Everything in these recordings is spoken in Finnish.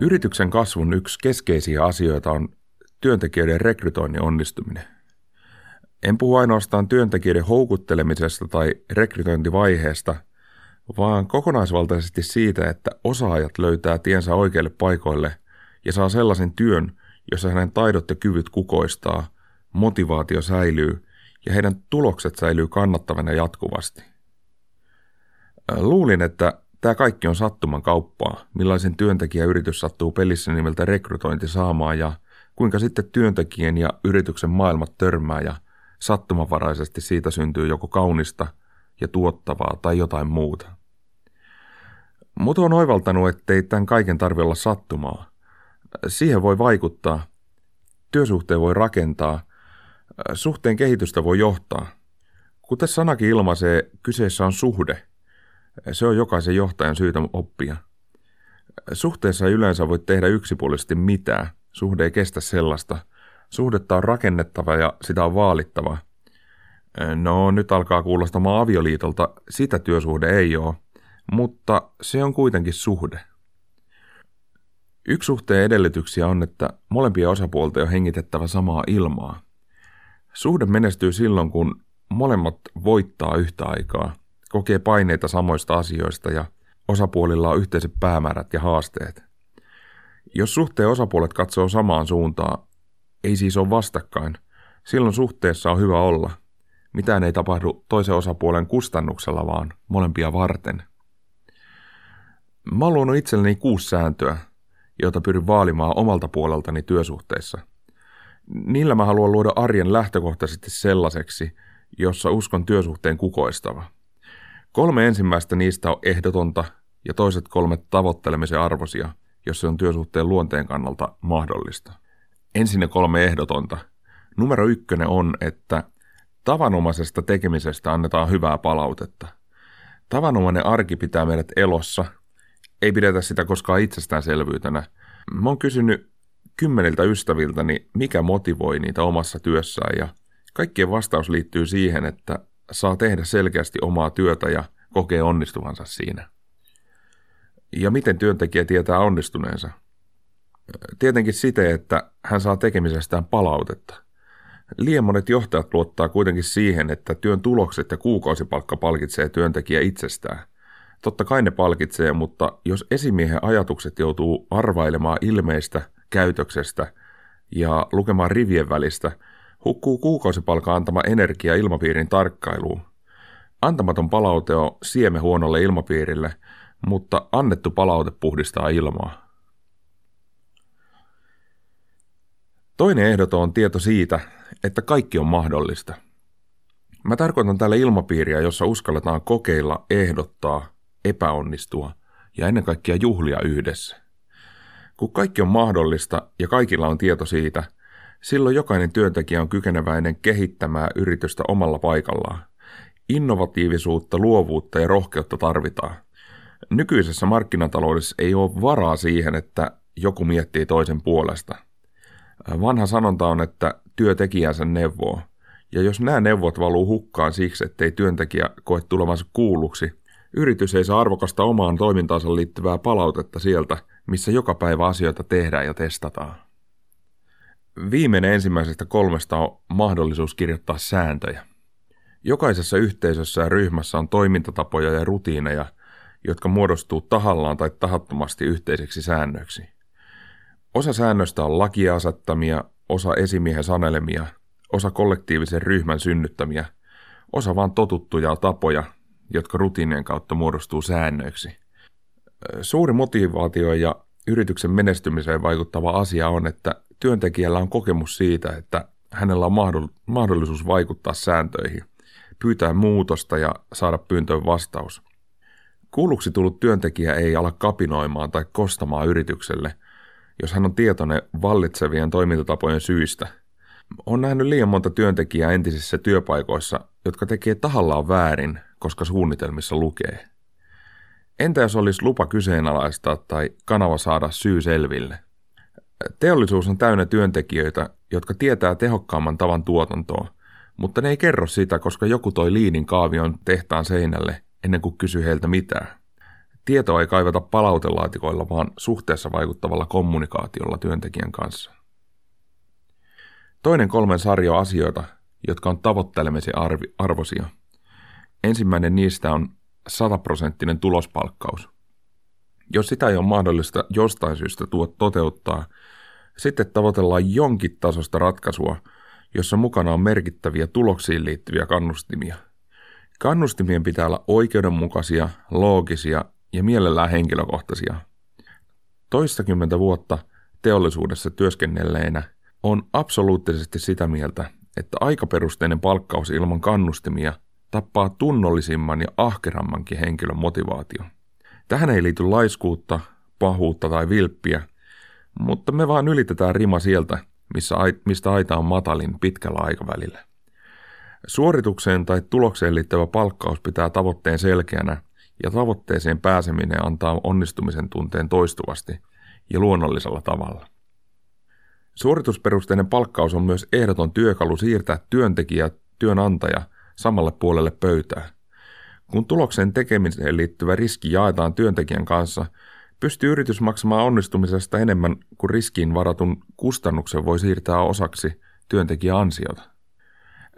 Yrityksen kasvun yksi keskeisiä asioita on työntekijöiden rekrytoinnin onnistuminen. En puhu ainoastaan työntekijöiden houkuttelemisesta tai rekrytointivaiheesta, vaan kokonaisvaltaisesti siitä, että osaajat löytää tiensä oikeille paikoille ja saa sellaisen työn, jossa hänen taidot ja kyvyt kukoistaa, motivaatio säilyy ja heidän tulokset säilyy kannattavana jatkuvasti. Luulin, että tämä kaikki on sattuman kauppaa, millaisen työntekijäyritys sattuu pelissä nimeltä rekrytointi saamaan ja kuinka sitten työntekijän ja yrityksen maailmat törmää ja sattumanvaraisesti siitä syntyy joko kaunista ja tuottavaa tai jotain muuta. Mutta on oivaltanut, ettei tämän kaiken tarvitse olla sattumaa. Siihen voi vaikuttaa, työsuhteen voi rakentaa, suhteen kehitystä voi johtaa. Kuten sanakin ilmaisee, kyseessä on suhde. Se on jokaisen johtajan syytä oppia. Suhteessa ei yleensä voi tehdä yksipuolisesti mitään. Suhde ei kestä sellaista. Suhdetta on rakennettava ja sitä on vaalittava. No, nyt alkaa kuulostamaan avioliitolta. Sitä työsuhde ei ole, mutta se on kuitenkin suhde. Yksi suhteen edellytyksiä on, että molempia osapuolta on hengitettävä samaa ilmaa. Suhde menestyy silloin, kun molemmat voittaa yhtä aikaa, kokee paineita samoista asioista ja osapuolilla on yhteiset päämäärät ja haasteet. Jos suhteen osapuolet katsoo samaan suuntaan, ei siis ole vastakkain, silloin suhteessa on hyvä olla. Mitään ei tapahdu toisen osapuolen kustannuksella, vaan molempia varten. Mä oon luonut itselleni kuusi sääntöä, joita pyrin vaalimaan omalta puoleltani työsuhteissa. Niillä mä haluan luoda arjen lähtökohtaisesti sellaiseksi, jossa uskon työsuhteen kukoistava. Kolme ensimmäistä niistä on ehdotonta ja toiset kolme tavoittelemisen arvosia, jos se on työsuhteen luonteen kannalta mahdollista. Ensin kolme ehdotonta. Numero ykkönen on, että tavanomaisesta tekemisestä annetaan hyvää palautetta. Tavanomainen arki pitää meidät elossa – ei pidetä sitä koskaan itsestäänselvyytenä. Mä oon kysynyt kymmeniltä ystäviltäni, mikä motivoi niitä omassa työssään ja kaikkien vastaus liittyy siihen, että saa tehdä selkeästi omaa työtä ja kokee onnistuvansa siinä. Ja miten työntekijä tietää onnistuneensa? Tietenkin siten, että hän saa tekemisestään palautetta. Liian monet johtajat luottaa kuitenkin siihen, että työn tulokset ja kuukausipalkka palkitsee työntekijä itsestään – Totta kai ne palkitsee, mutta jos esimiehen ajatukset joutuu arvailemaan ilmeistä käytöksestä ja lukemaan rivien välistä, hukkuu kuukausipalka antama energia ilmapiirin tarkkailuun. Antamaton palaute on sieme huonolle ilmapiirille, mutta annettu palaute puhdistaa ilmaa. Toinen ehdoton on tieto siitä, että kaikki on mahdollista. Mä tarkoitan tällä ilmapiiriä, jossa uskalletaan kokeilla, ehdottaa epäonnistua ja ennen kaikkea juhlia yhdessä. Kun kaikki on mahdollista ja kaikilla on tieto siitä, silloin jokainen työntekijä on kykeneväinen kehittämään yritystä omalla paikallaan. Innovatiivisuutta, luovuutta ja rohkeutta tarvitaan. Nykyisessä markkinataloudessa ei ole varaa siihen, että joku miettii toisen puolesta. Vanha sanonta on, että työntekijänsä neuvoo. Ja jos nämä neuvot valuu hukkaan siksi, ettei työntekijä koe tulevansa kuulluksi – Yritys ei saa arvokasta omaan toimintaansa liittyvää palautetta sieltä, missä joka päivä asioita tehdään ja testataan. Viimeinen ensimmäisestä kolmesta on mahdollisuus kirjoittaa sääntöjä. Jokaisessa yhteisössä ja ryhmässä on toimintatapoja ja rutiineja, jotka muodostuu tahallaan tai tahattomasti yhteiseksi säännöiksi. Osa säännöstä on lakia asettamia, osa esimiehen sanelemia, osa kollektiivisen ryhmän synnyttämiä, osa vain totuttuja tapoja, jotka rutiinien kautta muodostuu säännöiksi. Suuri motivaatio ja yrityksen menestymiseen vaikuttava asia on, että työntekijällä on kokemus siitä, että hänellä on mahdollisuus vaikuttaa sääntöihin, pyytää muutosta ja saada pyyntöön vastaus. Kuulluksi tullut työntekijä ei ala kapinoimaan tai kostamaan yritykselle, jos hän on tietoinen vallitsevien toimintatapojen syistä. On nähnyt liian monta työntekijää entisissä työpaikoissa, jotka tekee tahallaan väärin koska suunnitelmissa lukee. Entä jos olisi lupa kyseenalaistaa tai kanava saada syy selville? Teollisuus on täynnä työntekijöitä, jotka tietää tehokkaamman tavan tuotantoa, mutta ne ei kerro sitä, koska joku toi liinin kaavion tehtaan seinälle ennen kuin kysy heiltä mitään. Tietoa ei kaivata palautelaatikoilla, vaan suhteessa vaikuttavalla kommunikaatiolla työntekijän kanssa. Toinen kolmen sarja on asioita, jotka on tavoittelemisen arvosia. Ensimmäinen niistä on sataprosenttinen tulospalkkaus. Jos sitä ei ole mahdollista jostain syystä tuo toteuttaa, sitten tavoitellaan jonkin tasosta ratkaisua, jossa mukana on merkittäviä tuloksiin liittyviä kannustimia. Kannustimien pitää olla oikeudenmukaisia, loogisia ja mielellään henkilökohtaisia. Toistakymmentä vuotta teollisuudessa työskennelleenä on absoluuttisesti sitä mieltä, että aikaperusteinen palkkaus ilman kannustimia tappaa tunnollisimman ja ahkerammankin henkilön motivaatio. Tähän ei liity laiskuutta, pahuutta tai vilppiä, mutta me vaan ylitetään rima sieltä, missä, mistä aita on matalin pitkällä aikavälillä. Suoritukseen tai tulokseen liittyvä palkkaus pitää tavoitteen selkeänä ja tavoitteeseen pääseminen antaa onnistumisen tunteen toistuvasti ja luonnollisella tavalla. Suoritusperusteinen palkkaus on myös ehdoton työkalu siirtää työntekijä työnantaja samalle puolelle pöytää. Kun tuloksen tekemiseen liittyvä riski jaetaan työntekijän kanssa, pystyy yritys maksamaan onnistumisesta enemmän kuin riskiin varatun kustannuksen voi siirtää osaksi työntekijäansiota.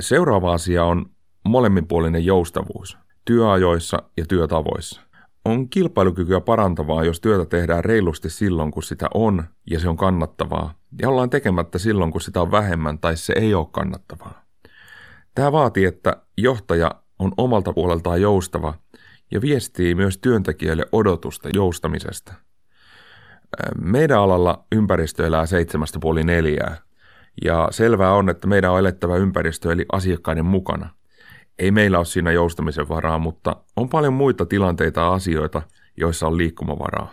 Seuraava asia on molemminpuolinen joustavuus työajoissa ja työtavoissa. On kilpailukykyä parantavaa, jos työtä tehdään reilusti silloin, kun sitä on ja se on kannattavaa, ja ollaan tekemättä silloin, kun sitä on vähemmän tai se ei ole kannattavaa. Tämä vaatii, että johtaja on omalta puoleltaan joustava ja viestii myös työntekijöille odotusta joustamisesta. Meidän alalla ympäristö elää seitsemästä puoli neljää, ja selvää on, että meidän on elettävä ympäristö eli asiakkaiden mukana. Ei meillä ole siinä joustamisen varaa, mutta on paljon muita tilanteita ja asioita, joissa on liikkumavaraa.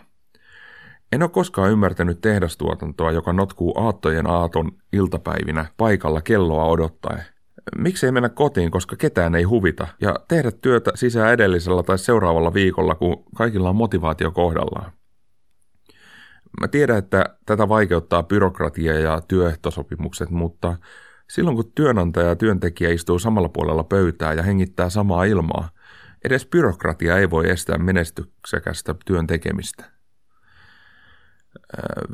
En ole koskaan ymmärtänyt tehdastuotantoa, joka notkuu aattojen aaton iltapäivinä paikalla kelloa odottaen. Miksi ei mennä kotiin, koska ketään ei huvita, ja tehdä työtä sisään edellisellä tai seuraavalla viikolla, kun kaikilla on motivaatio kohdallaan. Mä tiedän, että tätä vaikeuttaa byrokratia ja työehtosopimukset, mutta silloin kun työnantaja ja työntekijä istuu samalla puolella pöytää ja hengittää samaa ilmaa, edes byrokratia ei voi estää menestyksekästä työn tekemistä.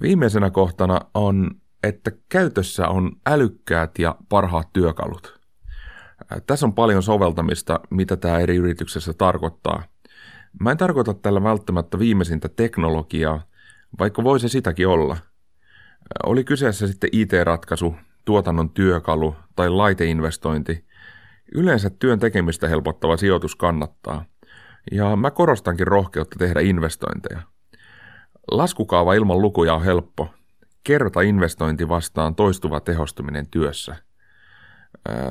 Viimeisenä kohtana on, että käytössä on älykkäät ja parhaat työkalut. Tässä on paljon soveltamista, mitä tämä eri yrityksessä tarkoittaa. Mä en tarkoita tällä välttämättä viimeisintä teknologiaa, vaikka voi se sitäkin olla. Oli kyseessä sitten IT-ratkaisu, tuotannon työkalu tai laiteinvestointi, yleensä työn tekemistä helpottava sijoitus kannattaa. Ja mä korostankin rohkeutta tehdä investointeja. Laskukaava ilman lukuja on helppo. Kerrota investointi vastaan toistuva tehostuminen työssä.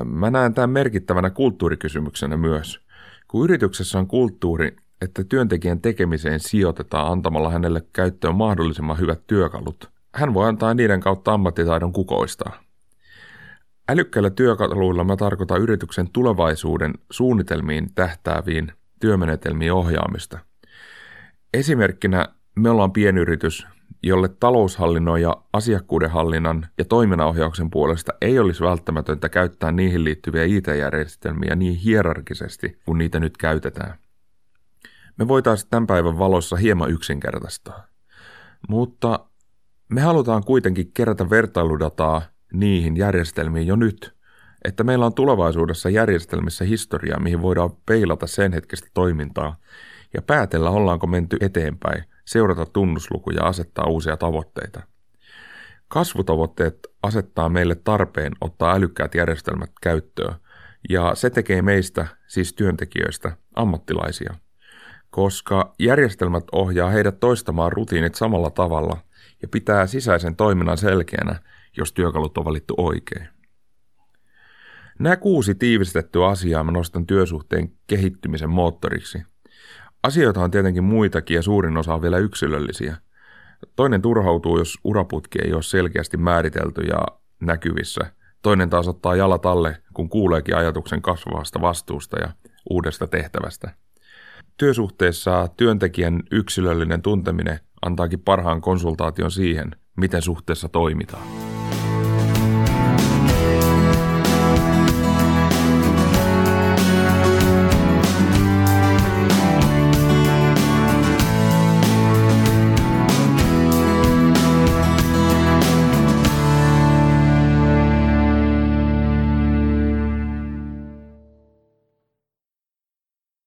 Mä näen tämän merkittävänä kulttuurikysymyksenä myös. Kun yrityksessä on kulttuuri, että työntekijän tekemiseen sijoitetaan antamalla hänelle käyttöön mahdollisimman hyvät työkalut, hän voi antaa niiden kautta ammattitaidon kukoistaa. Älykkäillä työkaluilla mä tarkoitan yrityksen tulevaisuuden suunnitelmiin tähtääviin työmenetelmiin ohjaamista. Esimerkkinä me ollaan pienyritys, jolle taloushallinnon ja asiakkuudenhallinnan ja toiminnanohjauksen puolesta ei olisi välttämätöntä käyttää niihin liittyviä IT-järjestelmiä niin hierarkisesti kuin niitä nyt käytetään. Me voitaisiin tämän päivän valossa hieman yksinkertaistaa. Mutta me halutaan kuitenkin kerätä vertailudataa niihin järjestelmiin jo nyt, että meillä on tulevaisuudessa järjestelmissä historiaa, mihin voidaan peilata sen hetkistä toimintaa ja päätellä, ollaanko menty eteenpäin, seurata tunnuslukuja ja asettaa uusia tavoitteita. Kasvutavoitteet asettaa meille tarpeen ottaa älykkäät järjestelmät käyttöön, ja se tekee meistä, siis työntekijöistä, ammattilaisia, koska järjestelmät ohjaa heidät toistamaan rutiinit samalla tavalla ja pitää sisäisen toiminnan selkeänä jos työkalut on valittu oikein. Nämä kuusi tiivistettyä asiaa mä nostan työsuhteen kehittymisen moottoriksi. Asioita on tietenkin muitakin ja suurin osa on vielä yksilöllisiä. Toinen turhautuu, jos uraputki ei ole selkeästi määritelty ja näkyvissä. Toinen taas ottaa jalat alle, kun kuuleekin ajatuksen kasvavasta vastuusta ja uudesta tehtävästä. Työsuhteessa työntekijän yksilöllinen tunteminen antaakin parhaan konsultaation siihen, miten suhteessa toimitaan.